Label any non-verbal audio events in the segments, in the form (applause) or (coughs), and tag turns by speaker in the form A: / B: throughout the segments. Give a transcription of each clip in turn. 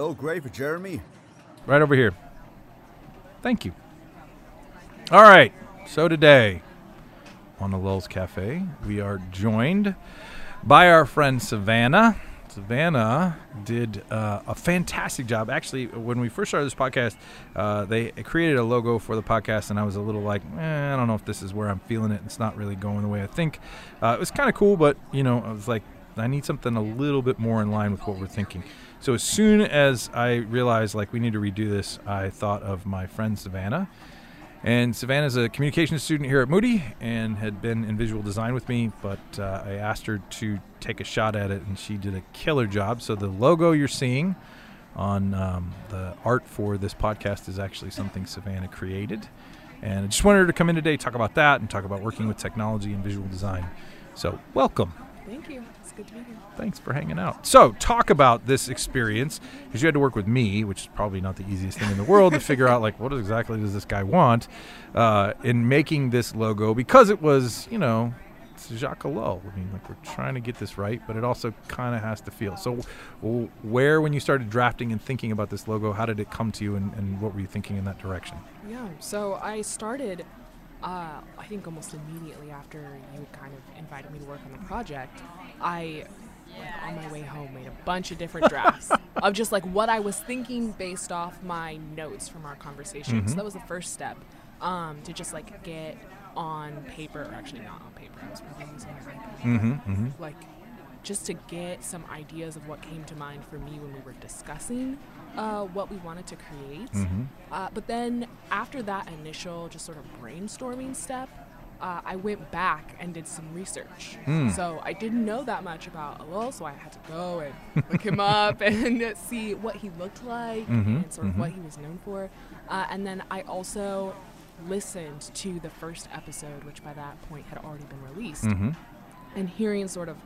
A: Oh, great for Jeremy.
B: Right over here. Thank you. All right. So today on the Ellul Cafe, we are joined by our friend Savannah. Savannah did uh, a fantastic job. Actually, when we first started this podcast, uh, they created a logo for the podcast, and I was a little like, eh, I don't know if this is where I'm feeling it. It's not really going the way I think. Uh, it was kind of cool, but you know, I was like, I need something a little bit more in line with what we're thinking. So as soon as I realized like we need to redo this, I thought of my friend Savannah. And Savannah's a communications student here at Moody and had been in visual design with me, but uh, I asked her to take a shot at it, and she did a killer job. So the logo you're seeing on um, the art for this podcast is actually something Savannah created. And I just wanted her to come in today, talk about that, and talk about working with technology and visual design. So welcome.
C: Thank you. It's good to be here.
B: Thanks for hanging out. So, talk about this experience because you had to work with me, which is probably not the easiest thing in the world to figure out, like, what exactly does this guy want uh, in making this logo because it was, you know, it's Jacques Ellul. I mean, like, we're trying to get this right, but it also kind of has to feel. So, where, when you started drafting and thinking about this logo, how did it come to you and, and what were you thinking in that direction?
C: Yeah. So I started, uh, I think almost immediately after you kind of invited me to work on the project. I, like, on my way home, made a bunch of different (laughs) drafts of just like what I was thinking based off my notes from our conversation. So
B: Mhm.
C: that was the first step, um, to just like get on paper, or actually not on paper. I was probably using my iPad.
B: Mm-hmm. Mm-hmm.
C: like just to get some ideas of what came to mind for me when we were discussing uh, what we wanted to create.
B: Mhm.
C: Uh, but then after that initial just sort of brainstorming step, uh, I went back and did some research.
B: Hmm.
C: So I didn't know that much about Ellul, so I had to go and look him (laughs) up and see what he looked like
B: Mhm,
C: and sort of
B: mhm.
C: what he was known for. Uh, and then I also listened to the first episode, which by that point had already been released
B: Mm-hmm.
C: and hearing sort of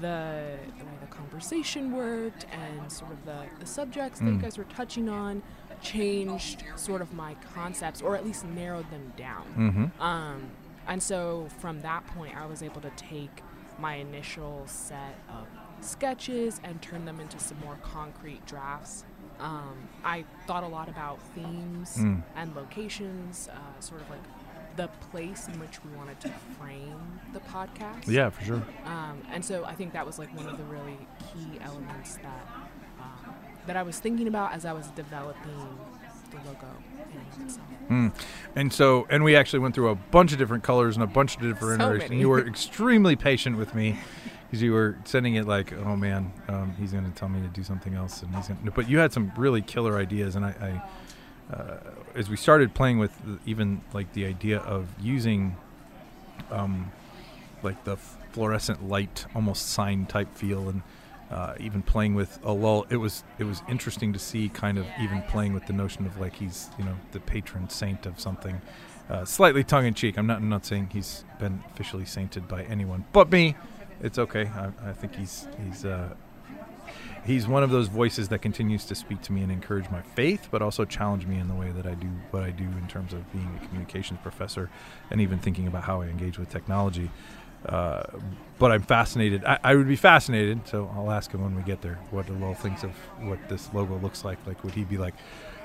C: the, the way the conversation worked and sort of the, the subjects that you
B: Mm.
C: guys were touching on changed sort of my concepts or at least narrowed them down.
B: Mm-hmm.
C: Um, and so from that point, I was able to take my initial set of sketches and turn them into some more concrete drafts. Um, I thought a lot about themes
B: Mm.
C: and locations, uh, sort of like the place in which we wanted to frame the podcast.
B: Yeah, for sure.
C: Um, and so I think that was like one of the really key elements that um, that I was thinking about as I was developing the logo.
B: Mm. And so, and we actually went through a bunch of different colors and a bunch of different
C: So
B: iterations. You were (laughs) extremely patient with me because you were sending it like, oh man, um, he's going to tell me to do something else, and he's going. But you had some really killer ideas, and I, I uh, as we started playing with even like the idea of using, um, like the fluorescent light, almost sign type feel, and uh, even playing with Ellul, it was it was interesting to see kind of even playing with the notion of like he's you know the patron saint of something, uh, slightly tongue in cheek. I'm not I'm not saying he's been officially sainted by anyone but me. It's okay. I, I think he's he's uh, he's one of those voices that continues to speak to me and encourage my faith, but also challenge me in the way that I do what I do in terms of being a communications professor and even thinking about how I engage with technology. Uh, but I'm fascinated. I, I would be fascinated, so I'll ask him when we get there what Ellul thinks of what this logo looks like. Like, would he be like,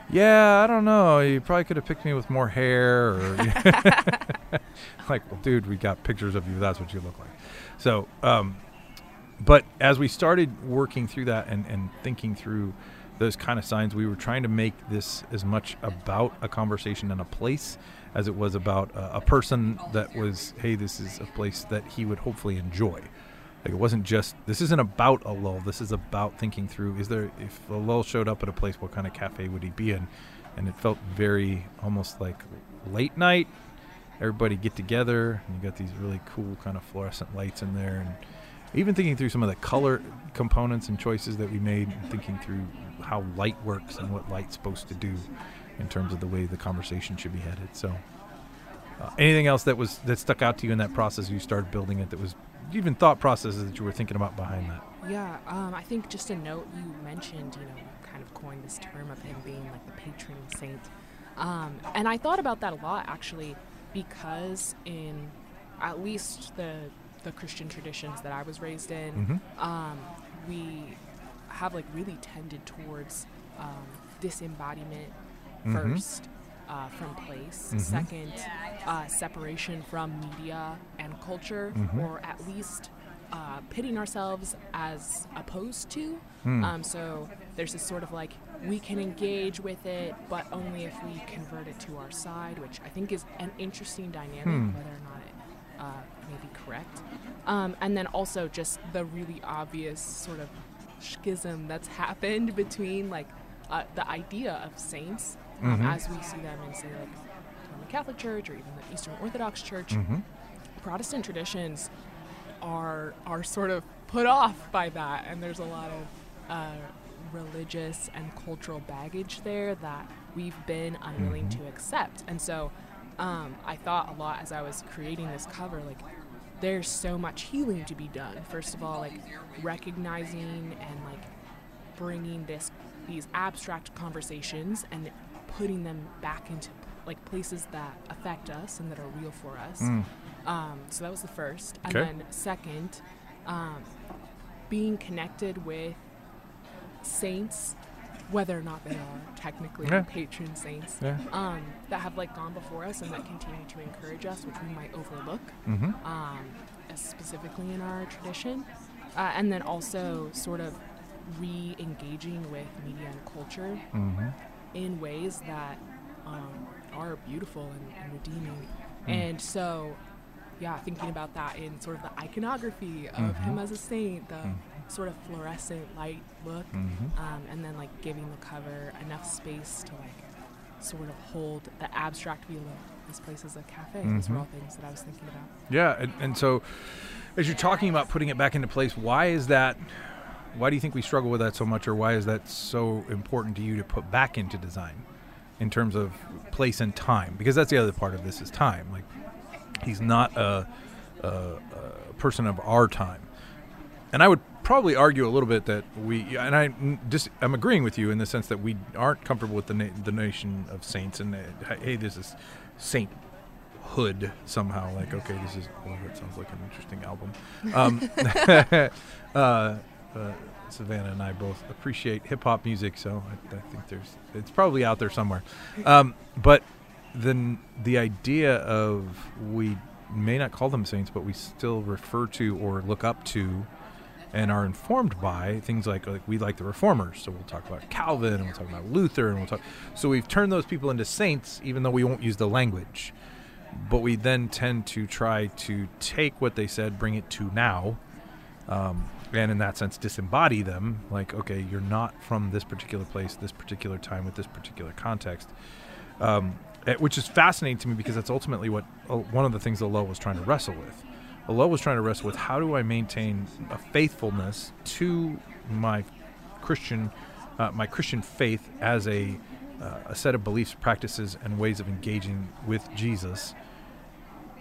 B: "Yeah, I don't know. You probably could have picked me with more hair," or (laughs) (laughs) like, "Well, dude, we got pictures of you. That's what you look like." So, um, but as we started working through that and, and thinking through those kind of signs, we were trying to make this as much about a conversation and a place as it was about a, a person that was, hey, this is a place that he would hopefully enjoy. Like it wasn't just this isn't about Ellul. This is about thinking through. Is there if Ellul showed up at a place, what kind of cafe would he be in? And it felt very almost like late night. Everybody get together. And you got these really cool kind of fluorescent lights in there, and even thinking through some of the color components and choices that we made, thinking through how light works and what light's supposed to do in terms of the way the conversation should be headed. So, uh, anything else that was that stuck out to you in that process you started building it that was even thought processes that you were thinking about behind that?
C: Yeah, um, I think just a note you mentioned, you know, kind of coined this term of him being like the patron saint. Um, and I thought about that a lot actually because in at least the the Christian traditions that I was raised in,
B: Mhm.
C: um, we have like really tended towards um, disembodiment
B: Mhm.
C: first uh, from place.
B: Mhm.
C: Second, uh, separation from media and culture,
B: Mhm.
C: or at least uh, pitting ourselves as opposed to.
B: Hmm.
C: Um, so there's this sort of like we can engage with it, but only if we convert it to our side, which I think is an interesting dynamic,
B: Hmm.
C: whether or not it uh, may be correct. Um, and then also just the really obvious sort of schism that's happened between like uh, the idea of saints um,
B: Mhm.
C: as we see them in say like the Roman Catholic Church or even the Eastern Orthodox Church.
B: Mhm.
C: Protestant traditions are are sort of put off by that, and there's a lot of uh, religious and cultural baggage there that we've been unwilling
B: Mhm.
C: to accept. And so, um, I thought a lot as I was creating this cover, like there's so much healing to be done. First of all, like recognizing and like bringing this these abstract conversations and putting them back into like places that affect us and that are real for us.
B: Mm.
C: Um, so that was the first. And
B: Okay.
C: then second, um, being connected with saints, whether or not they are technically
B: Yeah.
C: patron saints,
B: Yeah.
C: um, that have like gone before us and that continue to encourage us, which we might overlook,
B: Mhm.
C: um, specifically in our tradition. Uh, and then also sort of re-engaging with media and culture
B: Mhm.
C: in ways that um, are beautiful and, and redeeming.
B: Mm.
C: And so, yeah, thinking about that in sort of the iconography of him
B: Mhm.
C: as a saint, the
B: Mm.
C: Sort of fluorescent light look,
B: Mhm.
C: um, and then like giving the cover enough space to like sort of hold the abstract view of this place as a cafe. Those were
B: Mhm.
C: all things that I was thinking about.
B: Yeah, and, and so as you're talking about putting it back into place, why is that? Why do you think we struggle with that so much, or why is that so important to you to put back into design, in terms of place and time? Because that's the other part of this is time. Like he's not a, a, a person of our time, and I would probably argue a little bit that we, and I just I'm agreeing with you in the sense that we aren't comfortable with the na- the nation of saints, and uh, hey, this is saint hood somehow like okay this is oh that sounds like an interesting album. Um, (laughs) uh, uh, savannah and i both appreciate hip-hop music so I, I think there's it's probably out there somewhere. Um, but then the idea of we may not call them saints but we still refer to or look up to and are informed by things like, like we like the reformers so we'll talk about calvin and we'll talk about luther and we'll talk so we've turned those people into saints even though we won't use the language but we then tend to try to take what they said, bring it to now, um, and in that sense disembody them. Like, okay, you're not from this particular place, this particular time, with this particular context, um, eh, which is fascinating to me because that's ultimately what uh, one of the things Ellul was trying to wrestle with. Ellul was trying to wrestle with how do I maintain a faithfulness to my Christian, uh, my Christian faith as a uh, a set of beliefs, practices, and ways of engaging with Jesus.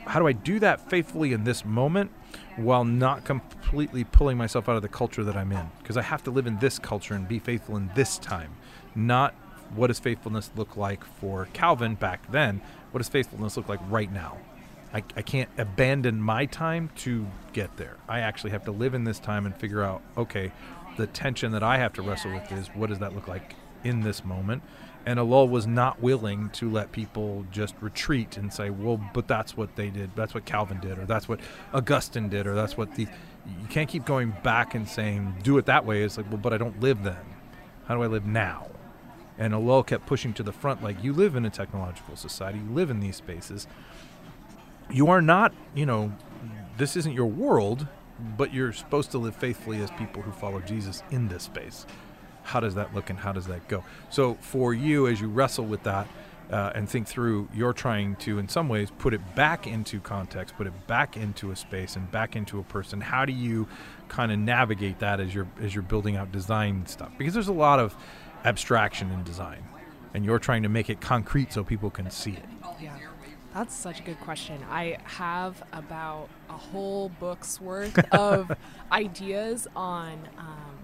B: How do I do that faithfully in this moment while not completely pulling myself out of the culture that I'm in? Because I have to live in this culture and be faithful in this time, not what does faithfulness look like for Calvin back then? What does faithfulness look like right now? I, I can't abandon my time to get there. I actually have to live in this time and figure out, okay, the tension that I have to wrestle with is what does that look like in this moment? And Ellul was not willing to let people just retreat and say, well, but that's what they did. That's what Calvin did, or that's what Augustine did, or that's what the. You can't keep going back and saying, do it that way. It's like, well, but I don't live then. How do I live now? And Ellul kept pushing to the front, like, you live in a technological society, you live in these spaces. You are not, you know, this isn't your world, but you're supposed to live faithfully as people who follow Jesus in this space. How does that look and how does that go? So, for you, as you wrestle with that uh, and think through, you're trying to, in some ways, put it back into context, put it back into a space and back into a person. How do you kind of navigate that as you're as you're building out design stuff? Because there's a lot of abstraction in design, and you're trying to make it concrete so people can see it.
C: Yeah, that's such a good question. I have about a whole book's worth (laughs) of ideas on um,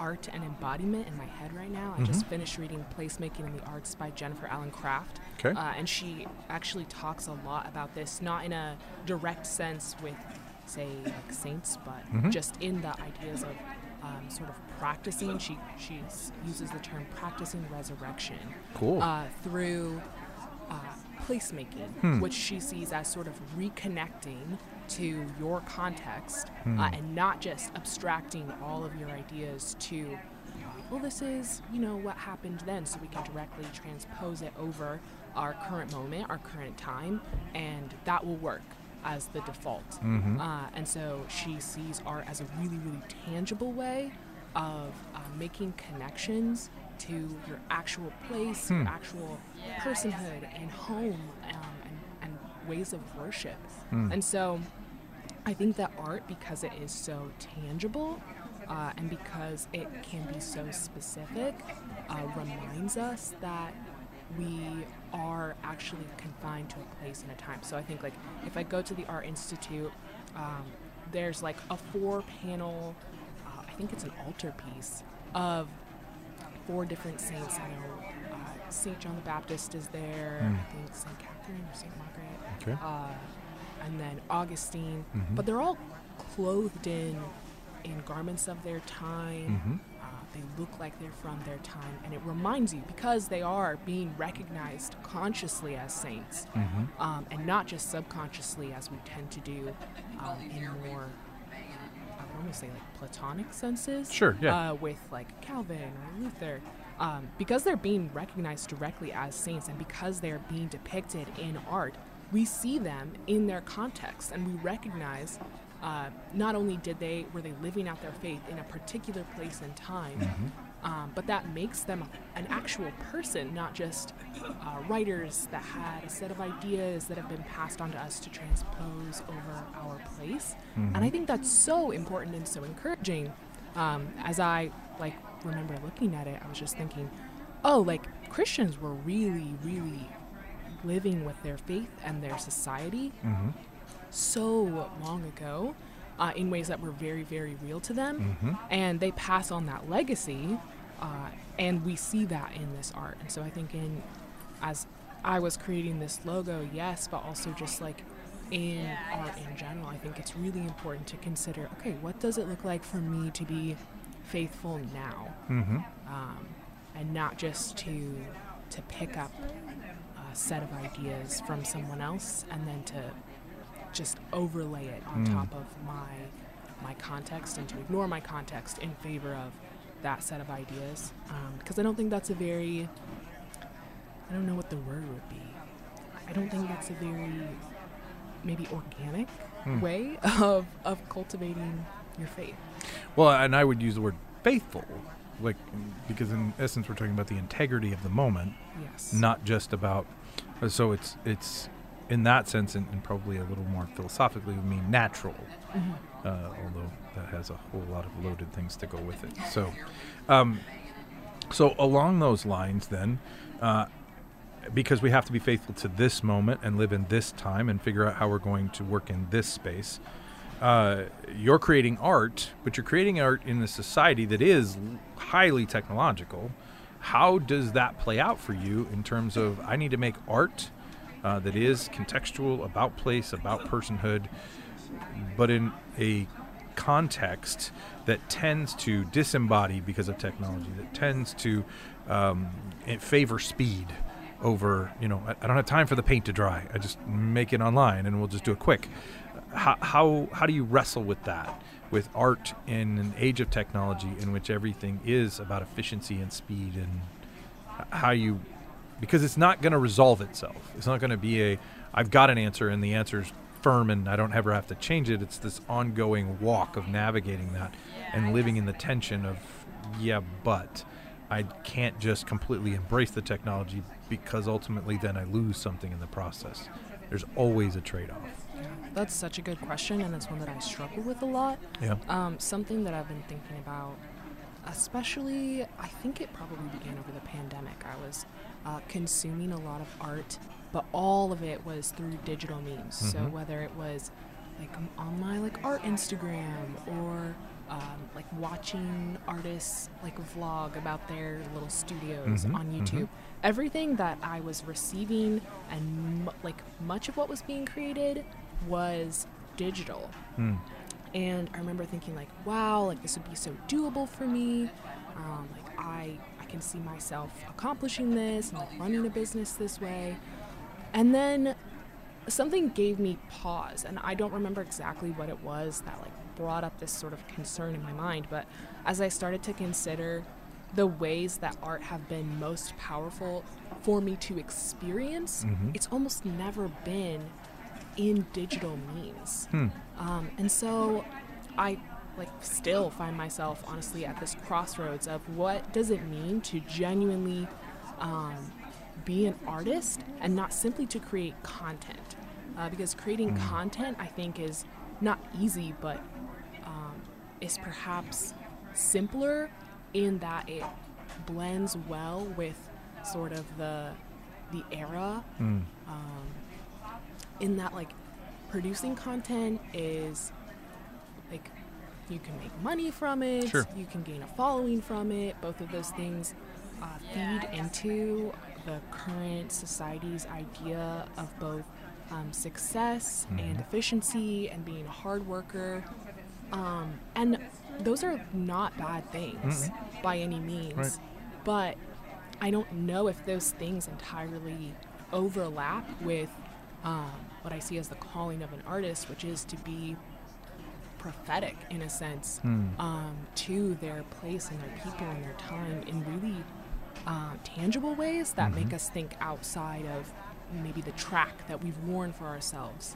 C: art and embodiment in my head right now. I just
B: Mhm.
C: finished reading Placemaking in the Arts by Jennifer Allen Craft.
B: Okay.
C: Uh, and she actually talks a lot about this, not in a direct sense with, say, like saints, but
B: Mhm.
C: just in the ideas of um, sort of practicing. She she uses the term practicing resurrection
B: Cool.
C: uh, through uh, placemaking,
B: Hmm.
C: which she sees as sort of reconnecting to your context
B: Hmm.
C: uh, and not just abstracting all of your ideas to, uh, well, this is, you know, what happened then, so we can directly transpose it over our current moment, our current time, and that will work as the default.
B: Mhm.
C: Uh, and so she sees art as a really, really tangible way of uh, making connections to your actual place,
B: Hmm.
C: your actual personhood, and home, um, and, and ways of worship.
B: Hmm.
C: And so I think that art, because it is so tangible uh, and because it can be so specific, uh, reminds us that we are actually confined to a place and a time. So I think, like, if I go to the Art Institute, um, there's like a four panel, uh, I think it's an altar piece of four different saints. I know uh, St. John the Baptist is there,
B: Mm.
C: I think St. Catherine or St. Margaret
B: okay.
C: uh, and then Augustine,
B: Mhm.
C: but they're all clothed in in garments of their time.
B: Mhm.
C: Uh, they look like they're from their time, and it reminds you because they are being recognized consciously as saints,
B: Mhm.
C: um, and not just subconsciously as we tend to do um, in more. Would almost say like platonic senses.
B: Sure, yeah.
C: Uh, with like Calvin or Luther, um, because they're being recognized directly as saints, and because they're being depicted in art, we see them in their context, and we recognize. Uh, not only did they were they living out their faith in a particular place and time,
B: Mm-hmm.
C: Um, but that makes them an actual person, not just uh, writers that had a set of ideas that have been passed on to us to transpose over our place. And I think that's so important and so encouraging. Um, as I like remember looking at it, I was just thinking, oh, like Christians were really, really living with their faith and their society
B: Mhm.
C: so long ago uh, in ways that were very, very real to them.
B: Mhm.
C: And they pass on that legacy, uh, and we see that in this art. And so I think, in as I was creating this logo, yes, but also just like in art in general, I think it's really important to consider okay, what does it look like for me to be faithful now?
B: Mhm.
C: um, and not just to to pick up a set of ideas from someone else and then to just overlay it on
B: Mm.
C: top of my my context and to ignore my context in favor of that set of ideas because I don't think that's a very I don't know what the word would be I don't think that's a very maybe organic
B: Hmm.
C: way of of cultivating your faith
B: Well, and I would use the word faithful, like because in essence we're talking about the integrity of the moment,
C: yes
B: not just about. So it's it's in that sense, and, and probably a little more philosophically, would mean natural.
C: Mhm.
B: uh, although that has a whole lot of loaded things to go with it. So, um, so along those lines, then, uh, because we have to be faithful to this moment and live in this time and figure out how we're going to work in this space. Uh, you're creating art, but you're creating art in a society that is highly technological. How does that play out for you in terms of I need to make art uh, that is contextual, about place, about personhood, but in a context that tends to disembody because of technology, that tends to um, favor speed over, you know, I, I don't have time for the paint to dry. I just make it online and we'll just do it quick. How, how, how do you wrestle with that? With art in an age of technology in which everything is about efficiency and speed and how you because it's not going to resolve itself. It's not going to be a I've got an answer and the answer's firm and I don't ever have to change it. It's this ongoing walk of navigating that and living in the tension of yeah, but I can't just completely embrace the technology because ultimately then I lose something in the process. There's always a trade-off.
C: That's such a good question, and it's one that I struggle with a lot.
B: Yeah.
C: Um, something that I've been thinking about, especially, I think it probably began over the pandemic. I was uh, consuming a lot of art, but all of it was through digital means. So
B: Mhm.
C: whether it was like on my like art Instagram or um, like watching artists like vlog about their little studios
B: Mhm,
C: on
B: mhm.
C: YouTube, everything that I was receiving and mu- like much of what was being created was digital
B: Mm.
C: And I remember thinking like, wow, like this would be so doable for me. Um, like I, I can see myself accomplishing this and like running a business this way. And then something gave me pause, and I don't remember exactly what it was that like brought up this sort of concern in my mind. But as I started to consider the ways that art have been most powerful for me to experience,
B: Mhm.
C: it's almost never been in digital means.
B: Hmm.
C: Um, and so I like still find myself honestly at this crossroads of what does it mean to genuinely um, be an artist and not simply to create content. Uh, because creating
B: Mm.
C: content, I think, is not easy, but um, is perhaps simpler in that it blends well with sort of the the era
B: Mm.
C: um, in that like producing content is like you can make money from it
B: Sure.
C: you can gain a following from it both of those things uh, feed into the current society's idea of both um, success and
B: Mhm.
C: efficiency and being a hard worker um, and those are not bad things by any means
B: Right.
C: but I don't know if those things entirely overlap with um, what I see as the calling of an artist, which is to be prophetic in a sense
B: Hmm.
C: um, to their place and their people and their time in really uh, tangible ways that make
B: Mhm.
C: us think outside of maybe the track that we've worn for ourselves.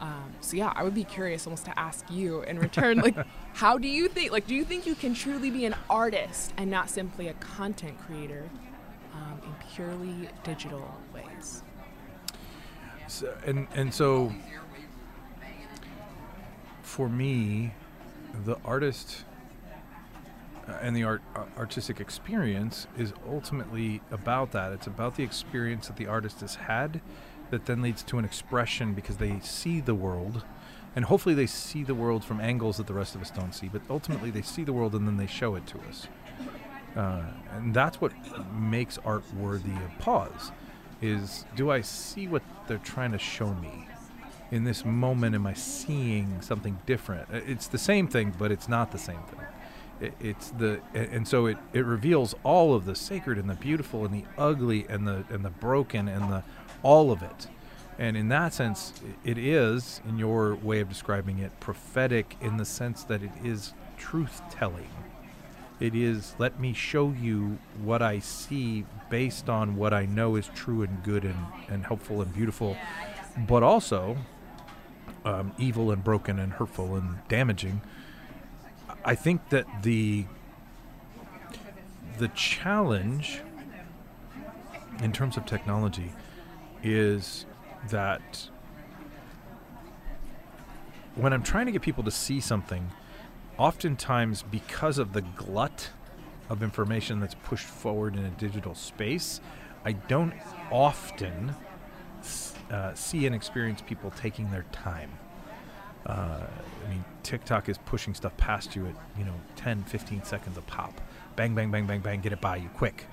C: Um, so yeah, I would be curious almost to ask you in return, like, (laughs) how do you think? Like, do you think you can truly be an artist and not simply a content creator um, in purely digital ways?
B: So, and and so for me, the artist uh, and the art uh, artistic experience is ultimately about that. It's about the experience that the artist has had that then leads to an expression because they see the world and hopefully they see the world from angles that the rest of us don't see but ultimately they see the world and then they show it to us uh, and that's what makes art worthy of pause is do i see what they're trying to show me? In this moment am i seeing something different? Uh, it's the same thing but it's not the same thing. It, it's the and so it, it reveals all of the sacred and the beautiful and the ugly and the and the broken and the all of it. And in that sense it is in your way of describing it prophetic in the sense that it is truth telling it is let me show you what I see based on what I know is true and good and, and helpful and beautiful, but also um, evil and broken and hurtful and damaging. I think that the the challenge in terms of technology is that when I'm trying to get people to see something, oftentimes because of the glut of information that's pushed forward in a digital space, I don't often uh, see and experience people taking their time. Uh, I mean, TikTok is pushing stuff past you at, you know, 10, 15 seconds a pop. Bang, bang, bang, bang, bang, get it by you quick.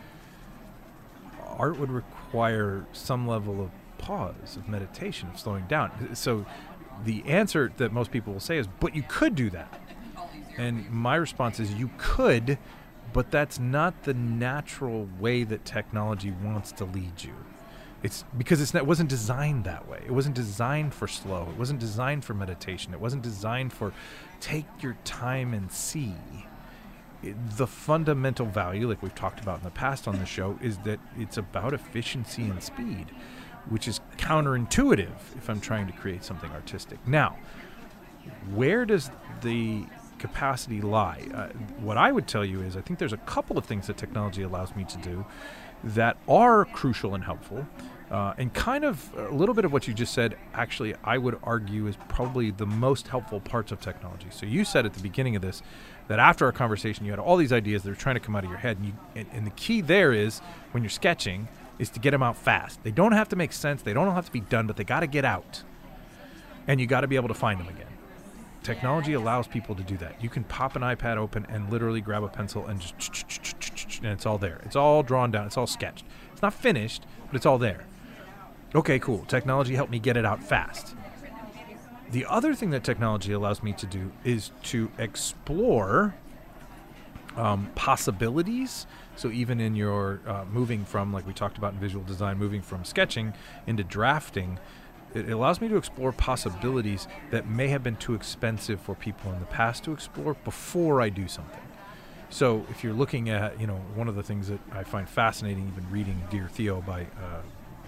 B: Art would require some level of pause, of meditation, of slowing down. So the answer that most people will say is, but you could do that. And my response is, you could, but that's not the natural way that technology wants to lead you. It's because it's not, it wasn't designed that way. It wasn't designed for slow. It wasn't designed for meditation. It wasn't designed for take your time and see. It- the fundamental value, like we've talked about in the past on the show, is that it's about efficiency and speed, which is counterintuitive if I'm trying to create something artistic. Now, where does the capacity lie? Uh, what I would tell you is I think there's a couple of things that technology allows me to do that are crucial and helpful. Uh, and kind of a little bit of what you just said, actually, I would argue is probably the most helpful parts of technology. So you said at the beginning of this that after our conversation, you had all these ideas that are trying to come out of your head. And, you, and, and the key there is when you're sketching is to get them out fast. They don't have to make sense. They don't have to be done, but they got to get out. And you got to be able to find them again technology allows people to do that. You can pop an iPad open and literally grab a pencil and just and it's all there. It's all drawn down. It's all sketched. It's not finished, but it's all there. Okay, cool. Technology helped me get it out fast. The other thing that technology allows me to do is to explore um, possibilities. So even in your uh, moving from, like we talked about in visual design, moving from sketching into drafting, it allows me to explore possibilities that may have been too expensive for people in the past to explore before I do something. So if you're looking at, you know, one of the things that I find fascinating, even reading Dear Theo by uh,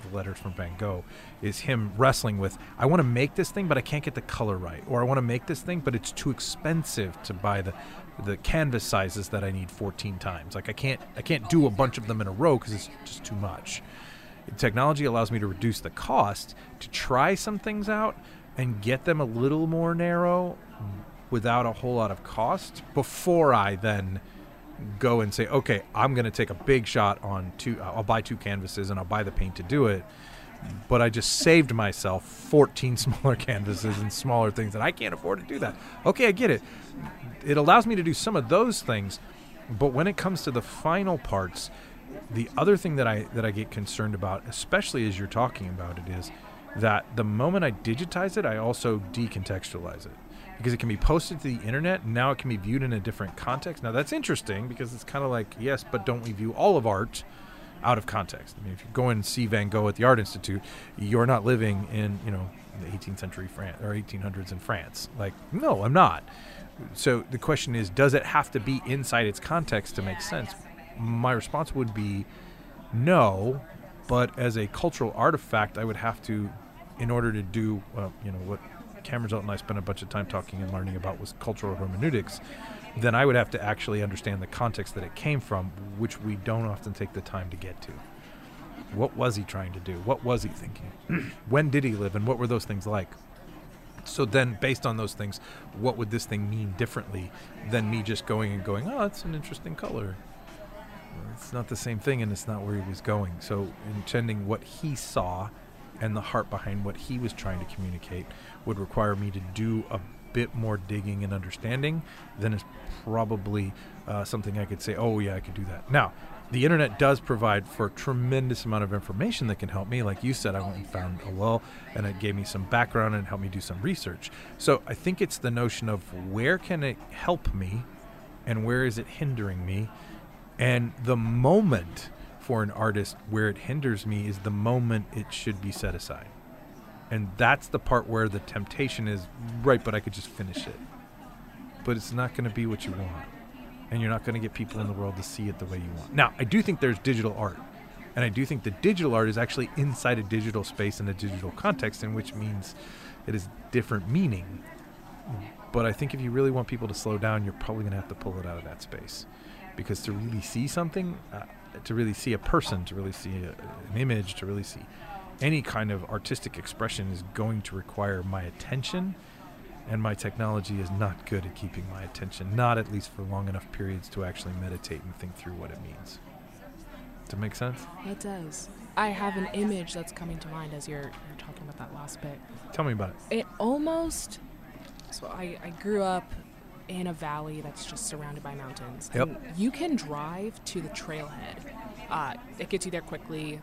B: the letters from Van Gogh, is him wrestling with, I want to make this thing, but I can't get the color right, or I want to make this thing, but it's too expensive to buy the the canvas sizes that I need 14 times. Like I can't I can't do a bunch of them in a row because it's just too much. Technology allows me to reduce the cost to try some things out and get them a little more narrow without a whole lot of cost before I then go and say, okay, I'm going to take a big shot on two. Uh, I'll buy two canvases and I'll buy the paint to do it. But I just saved myself 14 (laughs) smaller canvases and smaller things, and I can't afford to do that. Okay, I get it. It allows me to do some of those things, but when it comes to the final parts, the other thing that I that I get concerned about, especially as you're talking about it, is that the moment I digitize it, I also decontextualize it because it can be posted to the internet and now it can be viewed in a different context. Now that's interesting because it's kind of like yes, but don't we view all of art out of context? I mean, if you go and see Van Gogh at the Art Institute, you're not living in you know the 18th century France or 1800s in France. Like, no, I'm not. So the question is, does it have to be inside its context to make sense? My response would be no, but as a cultural artifact, I would have to, in order to do, uh, you know, what Cameron Zelton and I spent a bunch of time talking and learning about was cultural hermeneutics, then I would have to actually understand the context that it came from, which we don't often take the time to get to. What was he trying to do? What was he thinking? (clears throat) when did he live? And what were those things like? So then, based on those things, what would this thing mean differently than me just going and going, oh, it's an interesting color? It's not the same thing, and it's not where he was going. So, intending what he saw and the heart behind what he was trying to communicate would require me to do a bit more digging and understanding than is probably uh, something I could say, oh, yeah, I could do that. Now, the internet does provide for a tremendous amount of information that can help me. Like you said, I went and found Ellul and it gave me some background and helped me do some research. So I think it's the notion of where can it help me and where is it hindering me? And the moment for an artist where it hinders me is the moment it should be set aside. And that's the part where the temptation is right, but I could just finish it. But it's not going to be what you want and you're not going to get people in the world to see it the way you want. Now, I do think there's digital art. And I do think the digital art is actually inside a digital space in a digital context, in which means it is different meaning. But I think if you really want people to slow down, you're probably going to have to pull it out of that space. Because to really see something, uh, to really see a person, to really see a, an image, to really see any kind of artistic expression is going to require my attention and my technology is not good at keeping my attention, not at least for long enough periods to actually meditate and think through what it means. Does it make sense?
C: It does. I have an image that's coming to mind as you're, you're talking about that last bit.
B: Tell me about it.
C: It almost. So I, I grew up in a valley that's just surrounded by mountains.
B: Yep.
C: And you can drive to the trailhead. Uh, it gets you there quickly.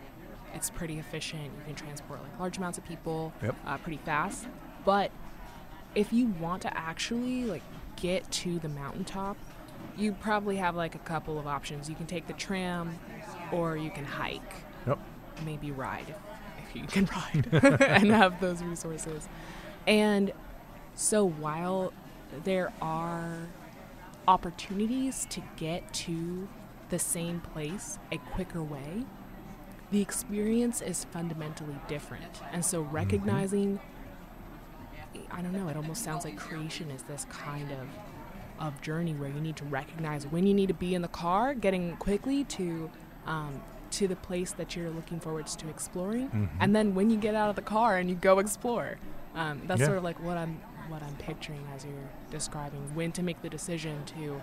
C: It's pretty efficient. You can transport like large amounts of people
B: Yep.
C: uh, pretty fast. But if you want to actually like get to the mountaintop, you probably have like a couple of options. You can take the tram, or you can hike,
B: Yep.
C: maybe ride if, if you can (laughs) ride (laughs) and have those resources. And so while there are opportunities to get to the same place a quicker way, the experience is fundamentally different. And so recognizing I don't know, it almost sounds like creation is this kind of of journey where you need to recognize when you need to be in the car, getting quickly to um, to the place that you're looking forwards to exploring,
B: Mhm.
C: and then when you get out of the car and you go explore. Um, that's
B: Yeah.
C: sort of like what I'm what I'm picturing as you're describing when to make the decision to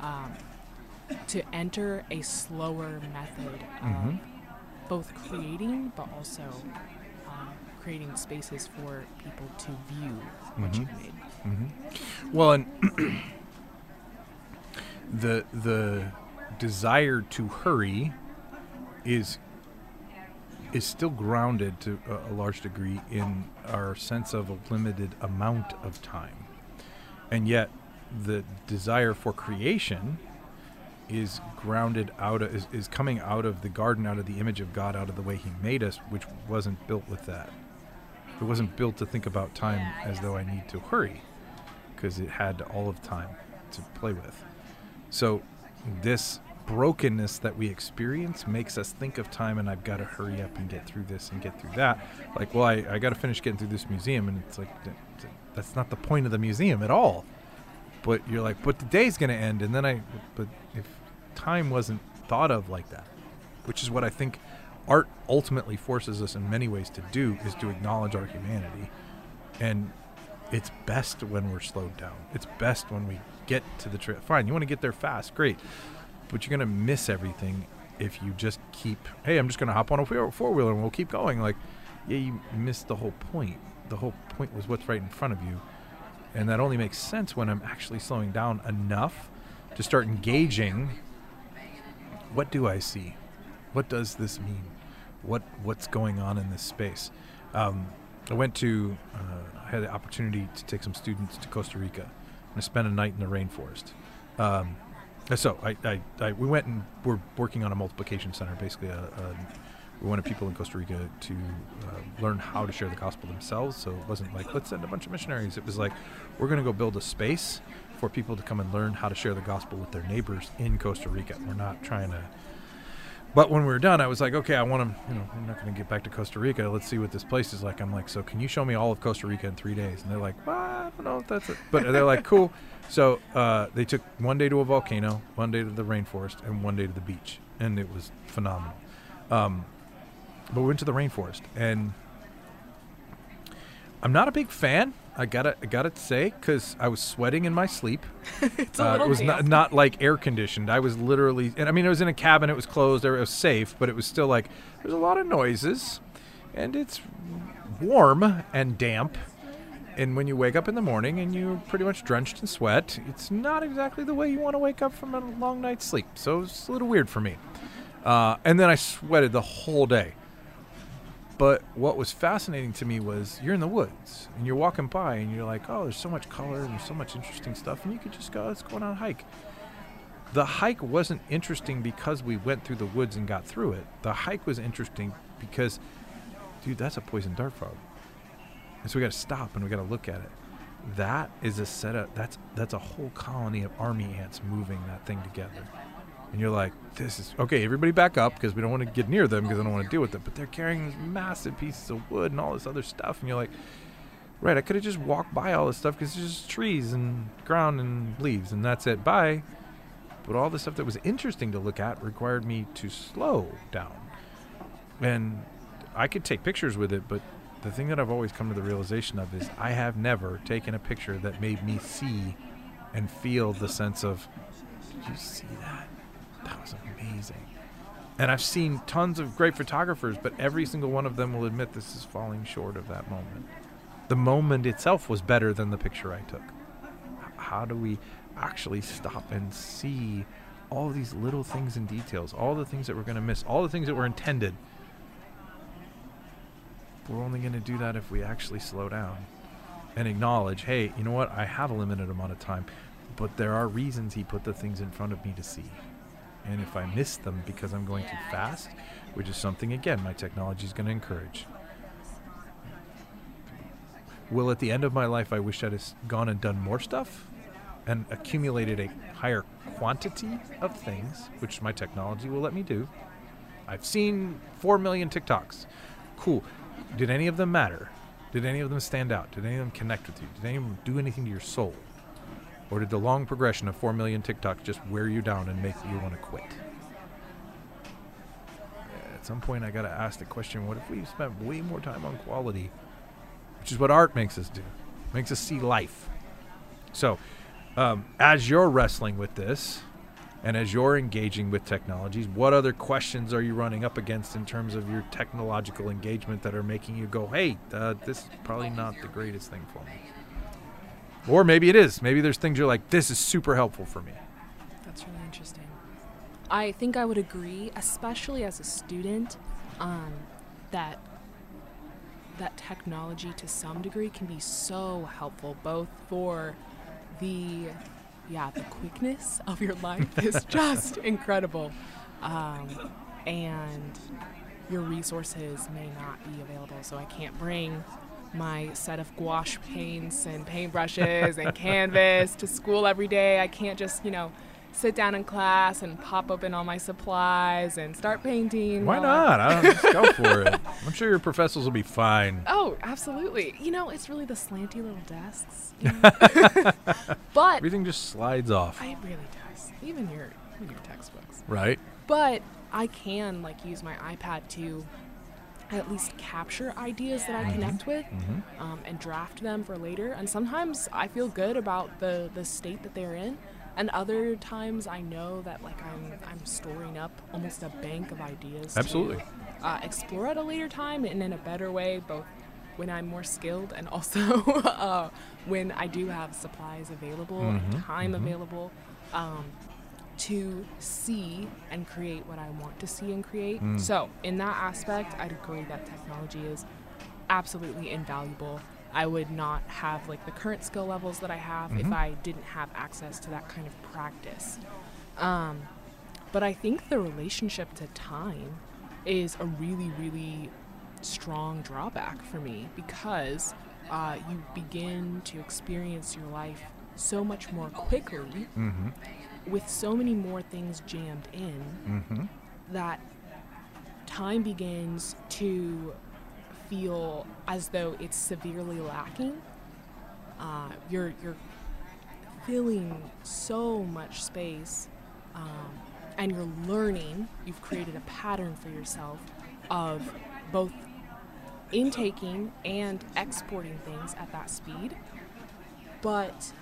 C: um, to enter a slower method of
B: Mhm.
C: both creating but also um, creating spaces for people to view what
B: Mhm.
C: you've made.
B: hmm Well, and (clears throat) the the desire to hurry is is still grounded to a, a large degree in our sense of a limited amount of time. And yet, the desire for creation is grounded out of, is, is coming out of the garden, out of the image of God, out of the way He made us, which wasn't built with that. It wasn't built to think about time as though I need to hurry, because it had all of time to play with. So, this brokenness that we experience makes us think of time and I've got to hurry up and get through this and get through that. Like, well, I, I got to finish getting through this museum. And it's like, that's not the point of the museum at all. But you're like, but the day's going to end. And then I, but if time wasn't thought of like that, which is what I think art ultimately forces us in many ways to do, is to acknowledge our humanity. And it's best when we're slowed down. It's best when we get to the trip. Fine, you want to get there fast, great but you're gonna miss everything if you just keep. Hey, I'm just gonna hop on a four wheeler and we'll keep going. Like, yeah, you missed the whole point. The whole point was what's right in front of you, and that only makes sense when I'm actually slowing down enough to start engaging. What do I see? What does this mean? What what's going on in this space? Um, I went to. Uh, I had the opportunity to take some students to Costa Rica and I spent a night in the rainforest. Um, Uh, so I, I, I, we went and we're working on a multiplication center. Basically, a, a, we wanted people in Costa Rica to uh, learn how to share the gospel themselves. So it wasn't like let's send a bunch of missionaries. It was like we're going to go build a space for people to come and learn how to share the gospel with their neighbors in Costa Rica. We're not trying to. But when we were done, I was like, okay, I want to, you know, I'm not going to get back to Costa Rica. Let's see what this place is like. I'm like, so can you show me all of Costa Rica in three days? And they're like, well, I don't know if that's it. But they're like, cool. So uh, they took one day to a volcano, one day to the rainforest, and one day to the beach, and it was phenomenal. Um, but we went to the rainforest, and I'm not a big fan. I gotta, I gotta say, because I was sweating in my sleep. (laughs)
C: it's a uh,
B: it was not, not like air conditioned. I was literally, and I mean, it was in a cabin. It was closed. It was safe, but it was still like there's a lot of noises, and it's warm and damp and when you wake up in the morning and you're pretty much drenched in sweat, it's not exactly the way you want to wake up from a long night's sleep. So it's a little weird for me. Uh, and then I sweated the whole day. But what was fascinating to me was you're in the woods and you're walking by and you're like, oh, there's so much color and so much interesting stuff, and you could just go, let's go on a hike. The hike wasn't interesting because we went through the woods and got through it. The hike was interesting because, dude, that's a poison dart frog and so we got to stop and we got to look at it. That is a setup. That's that's a whole colony of army ants moving that thing together. And you're like, this is okay. Everybody back up because we don't want to get near them because I don't want to deal with them. But they're carrying these massive pieces of wood and all this other stuff, and you're like, right? I could have just walked by all this stuff because it's just trees and ground and leaves, and that's it. Bye. But all the stuff that was interesting to look at required me to slow down. And I could take pictures with it, but the thing that I've always come to the realization of is I have never taken a picture that made me see and feel the sense of, did you see that? That was amazing. And I've seen tons of great photographers, but every single one of them will admit this is falling short of that moment. The moment itself was better than the picture I took. How do we actually stop and see all these little things and details, all the things that we're going to miss, all the things that were intended? We're only going to do that if we actually slow down and acknowledge, hey, you know what? I have a limited amount of time, but there are reasons he put the things in front of me to see. And if I miss them because I'm going too fast, which is something, again, my technology is going to encourage. Will at the end of my life, I wish I'd have gone and done more stuff and accumulated a higher quantity of things, which my technology will let me do. I've seen 4 million TikToks. Cool did any of them matter? Did any of them stand out? Did any of them connect with you? Did any of them do anything to your soul? Or did the long progression of 4 million TikToks just wear you down and make you want to quit? At some point, I got to ask the question what if we spent way more time on quality, which is what art makes us do, makes us see life? So, um, as you're wrestling with this, and as you're engaging with technologies, what other questions are you running up against in terms of your technological engagement that are making you go, hey, uh, this is probably not the greatest thing for me? Or maybe it is. Maybe there's things you're like, this is super helpful for me.
C: That's really interesting. I think I would agree, especially as a student. Um, that that technology to some degree can be so helpful both for the yeah the quickness of your life is (laughs) just incredible. Um, and your resources may not be available so i can't bring my set of gouache paints and paintbrushes and (laughs) canvas to school every day. I can't just you know sit down in class and pop open all my supplies and start painting
B: Why not? I don't, (laughs) just go for it. I'm sure your professors will be fine.
C: Oh, absolutely. You know, it's really the slanty little desks. you know? (laughs) but
B: Everything just slides off,
C: it really does. Even your even your textbooks.
B: right?
C: But I can like use my iPad to at least capture ideas that I connect with
B: Mm-hmm.
C: um, and draft them for later. And sometimes I feel good about the the state that they're in. And other times I know that like I'm I'm storing up almost a bank of ideas. to,
B: Absolutely.
C: uh, explore at a later time and in a better way, both when I'm more skilled and also (laughs) uh, when I do have supplies available, and
B: Mhm,
C: time
B: mhm.
C: available, um, to see and create what I want to see and create.
B: Mm.
C: So, in that aspect, I'd agree that technology is absolutely invaluable. I would not have like the current skill levels that I have if
B: Mhm.
C: I didn't have access to that kind of practice. Um, but I think the relationship to time is a really, really strong drawback for me because uh, you begin to experience your life so much more quickly
B: Mm-hmm.
C: with so many more things jammed in
B: Mm-hmm.
C: that time begins to feel as though it's severely lacking. Uh, you're you're filling so much space, um, and you're learning. You've created a pattern for yourself of both intaking and exporting things at that speed, but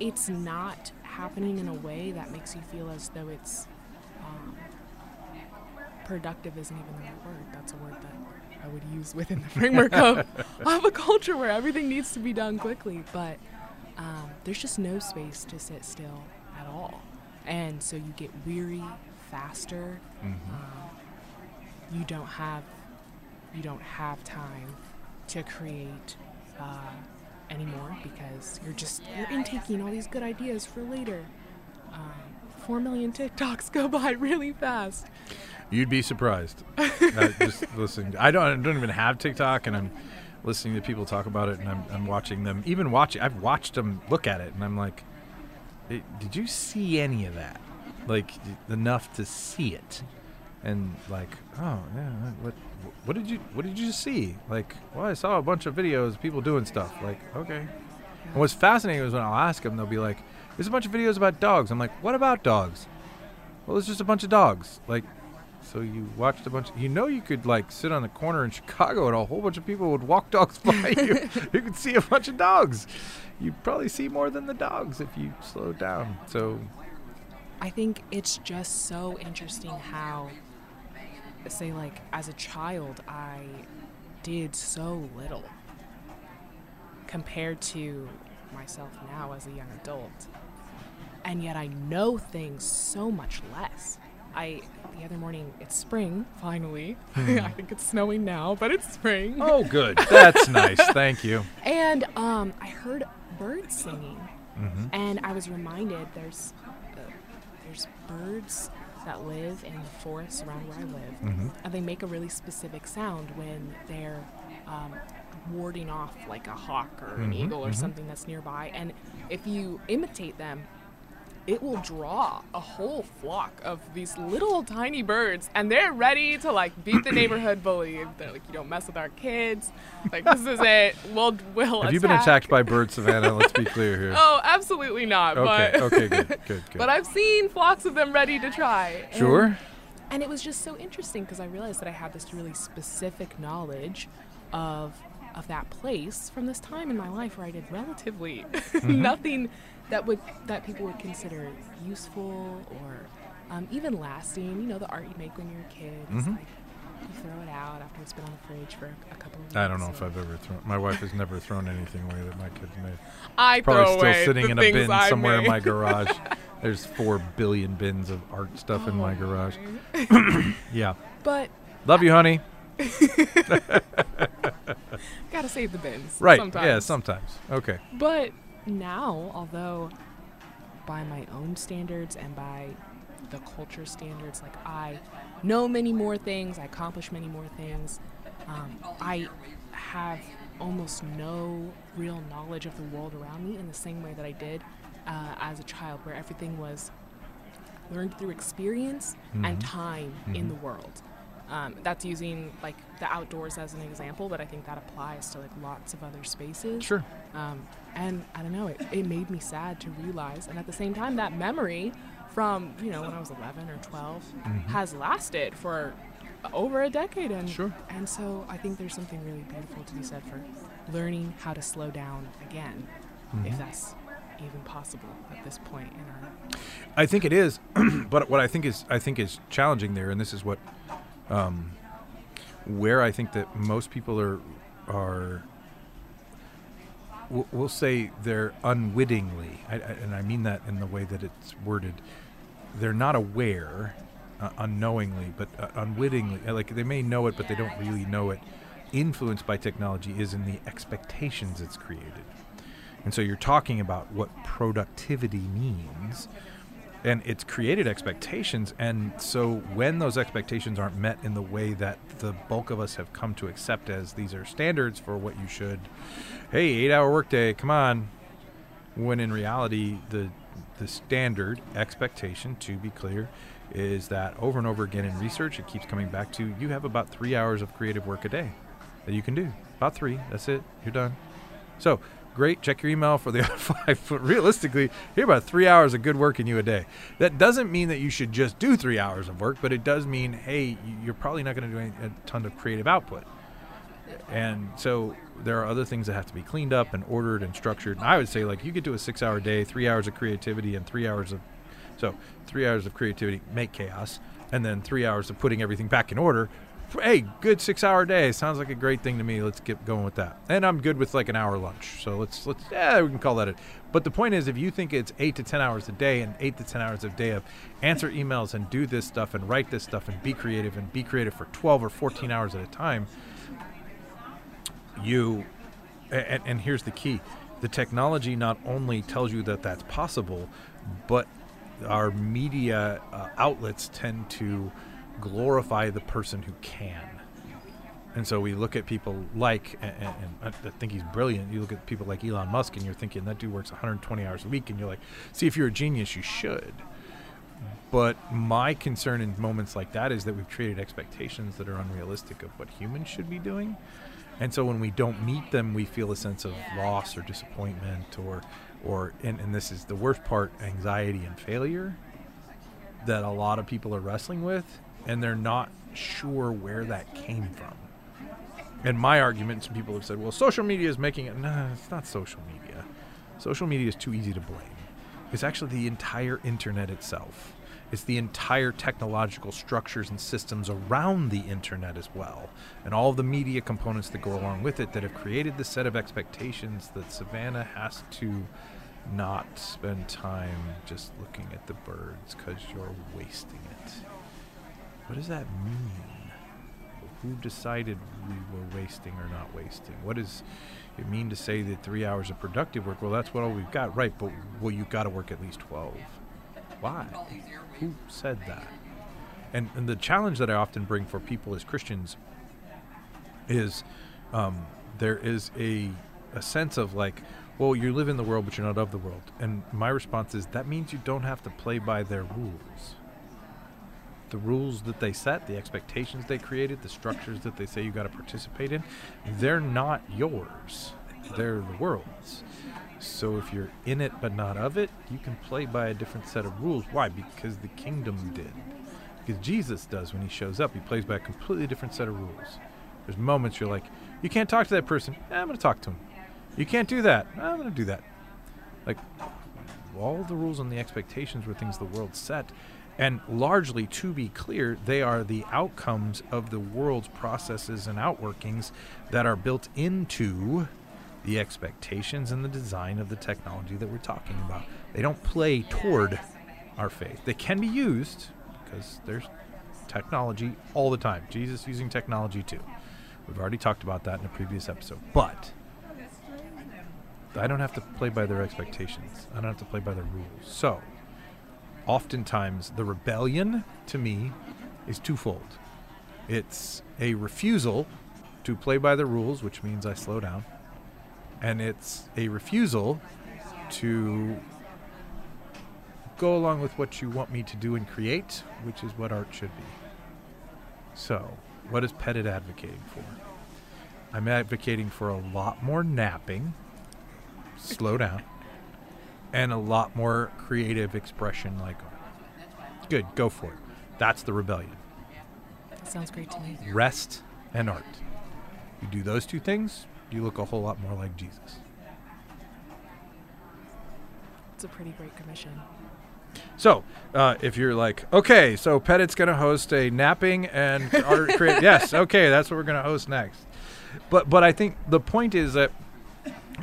C: it's not happening in a way that makes you feel as though it's um, productive isn't even the right word. That's a word that I would use within the framework of, (laughs) of a culture where everything needs to be done quickly. But um, there's just no space to sit still at all. And so you get weary faster.
B: Mm-hmm.
C: Um, you don't have you don't have time to create uh, anymore because you're just you're intaking all these good ideas for later. Um, Four million TikToks (laughs) go by really fast.
B: You'd be surprised. (laughs) uh, just listening. I don't. I don't even have TikTok, and I'm listening to people talk about it, and I'm, I'm watching them. Even watching, I've watched them look at it, and I'm like, "Eh, did you see any of that? Like enough to see it? And like, oh yeah, what what did you what did you see? Like, well, I saw a bunch of videos, of people doing stuff. Like, okay. And what's fascinating is when I'll ask them, they'll be like, "There's a bunch of videos about dogs." I'm like, "What about dogs?" Well, it's just a bunch of dogs. Like, so you watched a bunch. you know, you could like sit on the corner in Chicago, and a whole bunch of people would walk (laughs) dogs by (laughs) you. you could see a bunch of dogs. You'd probably see more than the dogs if you slowed down. So,
C: I think it's just so interesting how, say, like as a child, I did so little compared to myself now as a young adult. And yet I know things so much less. I, the other morning, it's spring, finally. (laughs) I think it's snowing now, but it's spring.
B: oh, good. (laughs) That's nice. Thank you.
C: And um, I heard birds singing,
B: hmm
C: and I was reminded there's uh, there's birds that live in the forests around where I live,
B: hmm
C: and they make a really specific sound when they're um, warding off like a hawk or an
B: Mhm,
C: eagle or
B: mhm.
C: something that's nearby. And if you imitate them, it will draw a whole flock of these little tiny birds, and they're ready to like beat the neighborhood (clears throat) bully. They're like, "You don't mess with our kids. Like this is it. We'll we'll."
B: Have you been attacked by birds, Savannah? Let's be clear here. (laughs)
C: Oh, absolutely not.
B: okay.
C: but
B: Okay. Good. Good. (laughs) Good.
C: but I've seen flocks of them ready to try.
B: sure.
C: and it was just so interesting because I realized that I had this really specific knowledge of of that place from this time in my life where I did relatively (laughs) mm-hmm. nothing that would that people would consider useful or um, even lasting. You know, the art you make when you're a kid. It's
B: Mhm.
C: like you throw it out after it's been on the fridge for a, couple of weeks.
B: I don't know if I've ever thrown. My wife has never thrown anything away that my kids made.
C: I
B: Probably
C: throw
B: still
C: away
B: sitting
C: the
B: in a bin
C: I
B: somewhere in my garage. (laughs) There's four billion bins of art stuff in my
C: Oh
B: garage.
C: my. (coughs)
B: Yeah.
C: But
B: Love you, honey. (laughs)
C: Gotta save the bins.
B: Right.
C: Sometimes.
B: Yeah, sometimes. Okay.
C: But now, although by my own standards and by the culture standards, like I know many more things, I accomplish many more things, um, I have almost no real knowledge of the world around me in the same way that I did uh, as a child, where everything was learned through experience and
B: Mhm.
C: time in
B: Mhm.
C: the world. Um, that's using like the outdoors as an example, but I think that applies to like lots of other spaces.
B: Sure.
C: Um, and I don't know, it, it made me sad to realize, and at the same time, that memory from you know when I was 11 or 12
B: Mhm.
C: has lasted for over a decade, and
B: Sure.
C: and so I think there's something really beautiful to be said for learning how to slow down again, if
B: Mhm.
C: that's even possible at this point in our.
B: I think it is, (clears throat) but what I think is I think is challenging there, and this is what, um, where I think that most people are are. We'll, say they're unwittingly, I, I, and I mean that in the way that it's worded. They're not aware, uh, unknowingly, but uh, unwittingly. uh, Like they may know it, but they don't really know it. Influenced by technology is in the expectations it's created. And so you're talking about what productivity means. And it's created expectations. And so when those expectations aren't met in the way that the bulk of us have come to accept as these are standards for what you should, hey, eight hour workday, come on. When in reality, the the standard expectation, to be clear, is that over and over again in research, it keeps coming back to you have about three hours of creative work a day that you can do. About three. That's it. You're done. So great. Check your email for the other (laughs) five. But realistically, you're about three hours of good work in you a day. That doesn't mean that you should just do three hours of work, but it does mean, hey, you're probably not going to do any, a ton of creative output. And so there are other things that have to be cleaned up and ordered and structured. And I would say, like, you could do a six hour day, three hours of creativity, and three hours of, so three hours of creativity, make chaos, and then three hours of putting everything back in order. Hey, good six hour day. Sounds like a great thing to me. Let's get going with that. And I'm good with like an hour lunch. So let's, let's, yeah, we can call that it. But the point is, if you think it's eight to 10 hours a day and eight to 10 hours a day of answer emails and do this stuff and write this stuff and be creative and be creative for 12 or 14 hours at a time, you and, and here's the key the technology not only tells you that that's possible but our media uh, outlets tend to glorify the person who can. And so we look at people like and, and, i think he's brilliant. You look at people like elon musk and you're thinking that dude works 120 hours a week and you're like see if you're a genius you should. But my concern in moments like that is that we've created expectations that are unrealistic of what humans should be doing. And so when we don't meet them, we feel a sense of loss or disappointment or or and, and this is the worst part, anxiety and failure that a lot of people are wrestling with and they're not sure where that came from. And my argument, some people have said, well, social media is making it. No, it's not social media. Social media is too easy to blame. It's actually the entire internet itself. It's the entire technological structures and systems around the internet as well, and all the media components that go along with it that have created the set of expectations that Savannah has to not spend time just looking at the birds because you're wasting it. What does that mean? Who decided we were wasting or not wasting? What does it mean to say that three hours of productive work? Well, that's what all we've got, right? But well, you've got to work at least twelve. Why? Who said that? And and the challenge that I often bring for people as Christians is um, there is a a sense of like, well, you live in the world, but you're not of the world. And my response is that means you don't have to play by their rules. The rules that they set, the expectations they created, the structures that they say you got to participate in, they're not yours. They're the world's. So if you're in it but not of it, you can play by a different set of rules. Why? Because the kingdom did. Because Jesus does when he shows up. He plays by a completely different set of rules. There's moments you're like, you can't talk to that person. Eh, I'm going to talk to him. You can't do that. Eh, I'm going to do that. Like, all the rules and the expectations were things the world set. And largely, to be clear, they are the outcomes of the world's processes and outworkings that are built into the expectations and the design of the technology that we're talking about. They don't play toward our faith. They can be used because there's technology all the time. Jesus using technology too. We've already talked about that in a previous episode. But I don't have to play by their expectations. I don't have to play by their rules. So, oftentimes, the rebellion to me is twofold. It's a refusal to play by the rules, which means I slow down, and it's a refusal to go along with what you want me to do and create, which is what art should be. So, what is Pettit advocating for? I'm advocating for a lot more napping, slow down, and a lot more creative expression like art. Good, go for it. That's the rebellion.
C: That sounds great to me.
B: Rest and art. You do those two things, you look a whole lot more like Jesus.
C: It's a pretty great commission.
B: So, uh, if you're like, okay, so Pettit's going to host a napping and (laughs) art create, yes, okay, that's what we're going to host next. But but I think the point is that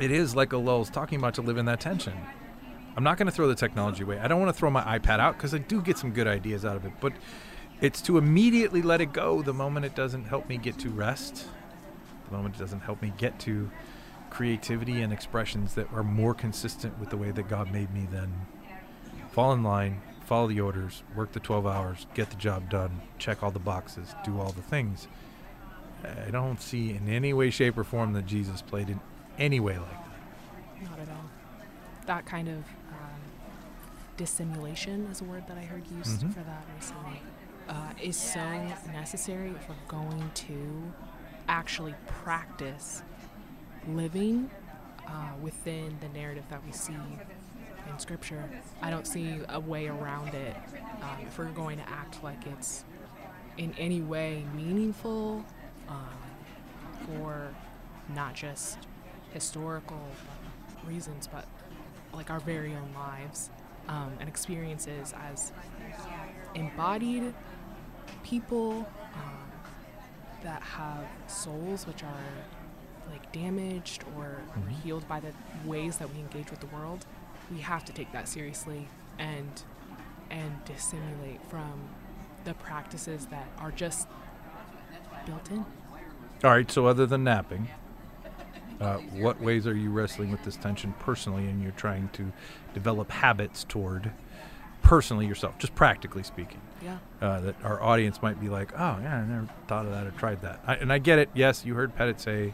B: it is like Ellul's talking about to live in that tension. I'm not going to throw the technology away. I don't want to throw my iPad out because I do get some good ideas out of it. But it's to immediately let it go the moment it doesn't help me get to rest, the moment it doesn't help me get to creativity and expressions that are more consistent with the way that God made me. Then fall in line, follow the orders, work the 12 hours, get the job done, check all the boxes, do all the things. I don't see in any way, shape, or form that Jesus played in any way like that.
C: Not at all. That kind of dissimulation is a word that I heard used
B: Mhm.
C: for that recently. Uh, is so necessary if we're going to actually practice living uh, within the narrative that we see in Scripture. I don't see a way around it. Um, if we're going to act like it's in any way meaningful um, for not just historical reasons, but like our very own lives um, and experiences as embodied people um, that have souls which are like damaged or, or
B: Mhm.
C: healed by the ways that we engage with the world. We have to take that seriously and and dissimulate from the practices that are just built in.
B: All right. So, other than napping, uh, what ways are you wrestling with this tension personally, and you're trying to develop habits toward personally yourself, just practically speaking?
C: Yeah.
B: Uh, that our audience might be like, "Oh, yeah, I never thought of that or tried that." I, and I get it. Yes, you heard Pettit say,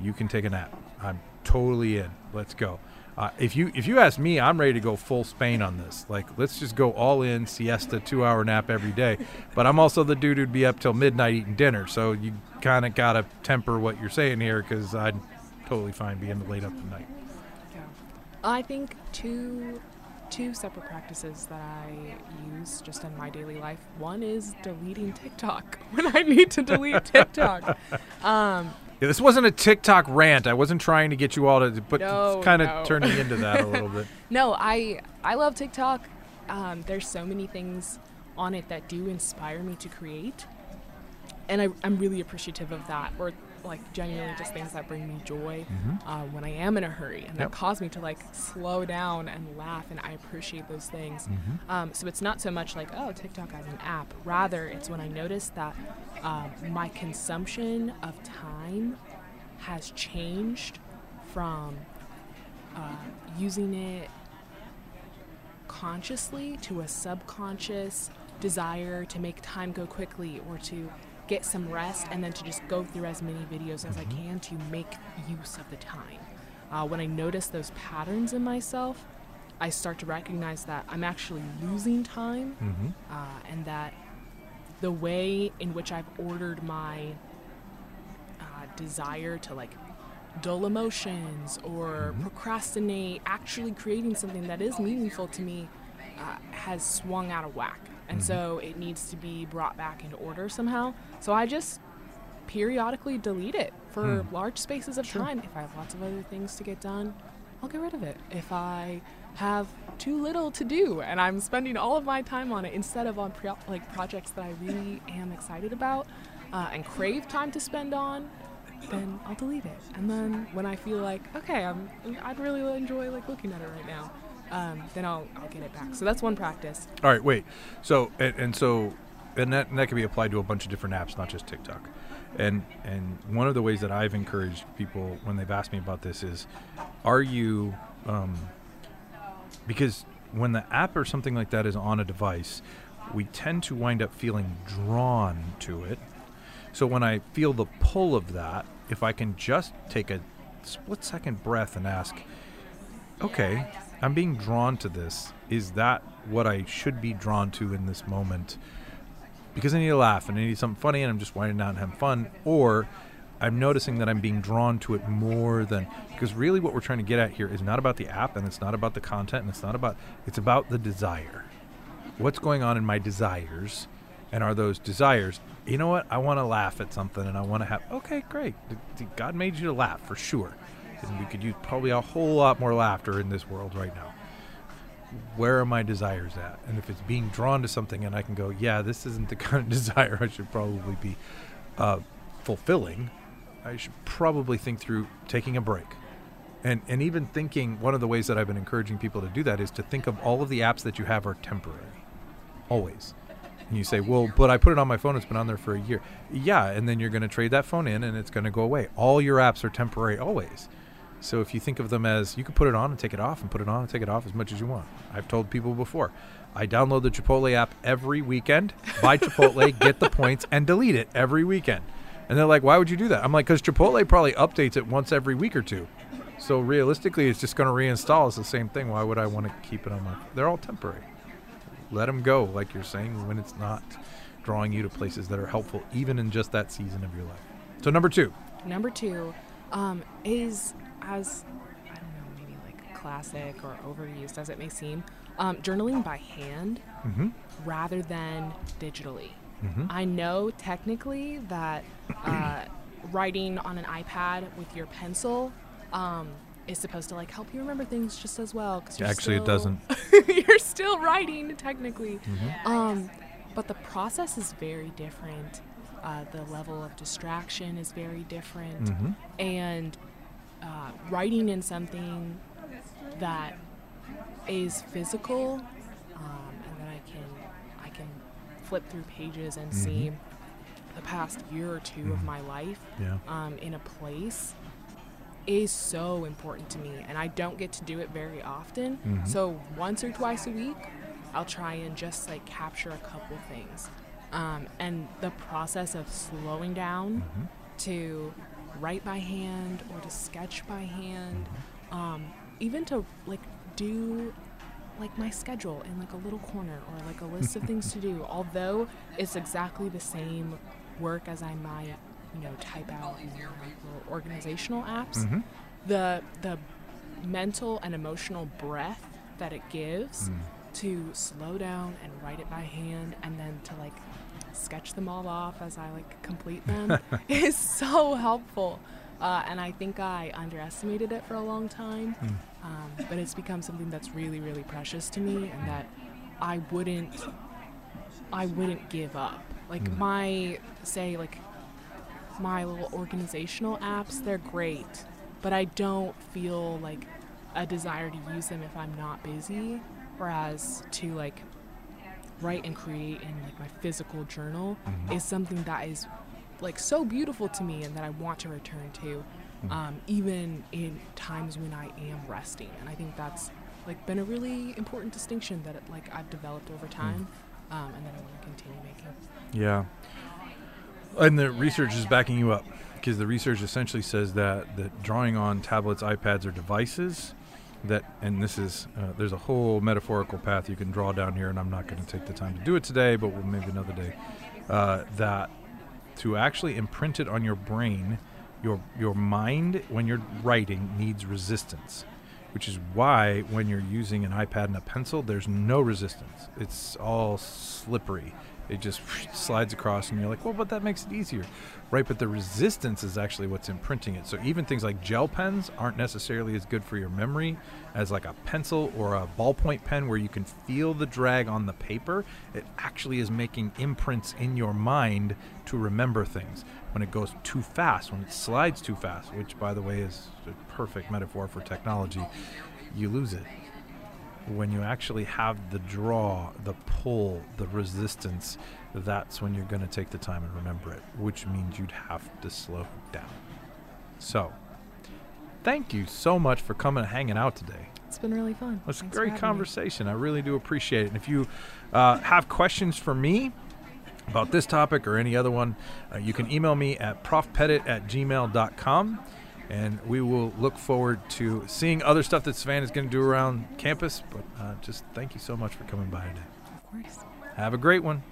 B: "You can take a nap." I'm totally in. Let's go. Uh, if you if you ask me, I'm ready to go full Spain on this. Like, let's just go all in siesta, two hour nap every day. But I'm also the dude who'd be up till midnight eating dinner. So you kind of gotta temper what you're saying here, because I'd totally fine being the late up at night.
C: Yeah. I think two two separate practices that I use just in my daily life. One is deleting TikTok (laughs) when I need to delete (laughs) TikTok. Um,
B: Yeah, this wasn't a TikTok rant. I wasn't trying to get you all to, but
C: No,
B: it's kind of
C: no.
B: turning into that a (laughs) little bit.
C: no, I I love TikTok. Um, there's so many things on it that do inspire me to create, and I, I'm really appreciative of that. Or like genuinely just things that bring me joy
B: Mhm.
C: uh, when I am in a hurry, and
B: Yep.
C: that cause me to like slow down and laugh, and I appreciate those things.
B: Mhm.
C: Um, so it's not so much like, oh, TikTok as an app. Rather, it's when I notice that um, my consumption of time has changed from uh, using it consciously to a subconscious desire to make time go quickly or to get some rest and then to just go through as many videos as I
B: Mhm.
C: can to make use of the time. Uh, when I notice those patterns in myself, I start to recognize that I'm actually losing time
B: Mhm.
C: uh, and that the way in which I've ordered my uh, desire to like dull emotions or
B: Mhm.
C: procrastinate actually creating something that is meaningful to me uh, has swung out of whack and
B: Mhm.
C: so it needs to be brought back into order somehow so i just periodically delete it for
B: Hmm.
C: large spaces of
B: Sure.
C: time if i have lots of other things to get done i'll get rid of it if i have too little to do and i'm spending all of my time on it instead of on pre- like projects that i really am excited about uh, and crave time to spend on then I'll delete it. And then when I feel like, okay, I'm, I'd really enjoy like looking at it right now, um, then I'll, I'll get it back. So that's one practice.
B: All right, wait. So and, and so, and that, and that can be applied to a bunch of different apps, not just TikTok. And and one of the ways that I've encouraged people when they've asked me about this is, are you, um, because when the app or something like that is on a device, we tend to wind up feeling drawn to it. So when I feel the pull of that, if I can just take a split second breath and ask, okay, I'm being drawn to this. Is that what I should be drawn to in this moment? Because I need to laugh and I need something funny and I'm just winding down and having fun. Or I'm noticing that I'm being drawn to it more than because really what we're trying to get at here is not about the app and it's not about the content and it's not about it's about the desire. What's going on in my desires and are those desires you know what i want to laugh at something and i want to have okay great god made you to laugh for sure and we could use probably a whole lot more laughter in this world right now where are my desires at and if it's being drawn to something and i can go yeah this isn't the (laughs) kind of desire i should probably be uh, fulfilling i should probably think through taking a break and and even thinking one of the ways that i've been encouraging people to do that is to think of all of the apps that you have are temporary always and you say, well, but I put it on my phone. It's been on there for a year. Yeah, and then you're going to trade that phone in, and it's going to go away. All your apps are temporary, always. So if you think of them as you can put it on and take it off, and put it on and take it off as much as you want. I've told people before, I download the Chipotle app every weekend, buy Chipotle, (laughs) get the points, and delete it every weekend. And they're like, why would you do that? I'm like, because Chipotle probably updates it once every week or two. So realistically, it's just going to reinstall. It's the same thing. Why would I want to keep it on my? They're all temporary let them go, like you're saying, when it's not drawing you to places that are helpful, even in just that season of your life. So, number two.
C: Number two um, is as, I don't know, maybe like classic or overused as it may seem, um, journaling by hand mm-hmm. rather than digitally. Mm-hmm. I know technically that uh, writing on an iPad with your pencil um, is supposed to like help you remember things just as well.
B: Cause Actually, it doesn't. (laughs)
C: you're still writing technically, mm-hmm. um, but the process is very different. Uh, the level of distraction is very different, mm-hmm. and uh, writing in something that is physical, um, and that I can I can flip through pages and mm-hmm. see the past year or 2 of mm-hmm. my life
B: yeah.
C: um, in a place is so important to me and I don't get to do it very often. Mm-hmm. So once or twice a week, I'll try and just like capture a couple things. Um, and the process of slowing down mm-hmm. to write by hand or to sketch by hand, um, even to like do like my schedule in like a little corner or like a list of (laughs) things to do. Although it's exactly the same work as I might you know type out in organizational apps, mm-hmm. the the mental and emotional breath that it gives mm. to slow down and write it by hand, and then to like sketch them all off as I like complete them (laughs) is so helpful. Uh, and I think I underestimated it for a long time, mm. um, but it's become something that's really, really precious to me, and that I wouldn't, I wouldn't give up. Like mm. my say, like my little organizational apps, they're great, but I don't feel like a desire to use them if I'm not busy. Whereas to like write and create in like my physical journal mm-hmm. is something that is like so beautiful to me and that I want to return to, mm-hmm. um, even in times when I am resting. And I think that's like been a really important distinction that it, like I've developed over mm-hmm. time, mm-hmm. um, and that I want to continue making.
B: Yeah, and the research is backing you up because the research essentially says that that drawing on tablets, iPads, or devices that, and this is uh, there's a whole metaphorical path you can draw down here, and I'm not going to take the time to do it today, but we'll maybe another day. Uh, that to actually imprint it on your brain, your your mind when you're writing needs resistance which is why when you're using an iPad and a pencil, there's no resistance. It's all slippery it just slides across and you're like well but that makes it easier. Right but the resistance is actually what's imprinting it. So even things like gel pens aren't necessarily as good for your memory as like a pencil or a ballpoint pen where you can feel the drag on the paper. It actually is making imprints in your mind to remember things. When it goes too fast when it slides too fast which by the way is a perfect metaphor for technology you lose it when you actually have the draw, the pull, the resistance, that's when you're going to take the time and remember it, which means you'd have to slow down. So, thank you so much for coming and hanging out today.
C: It's been really fun.
B: It's a great
C: having me.
B: conversation. I really do appreciate it. And if you uh, have questions for me about this topic or any other one, uh, you can email me at profpettit at gmail.com. And we will look forward to seeing other stuff that Savannah is going to do around campus. But uh, just thank you so much for coming by today.
C: Of course.
B: Have a great one.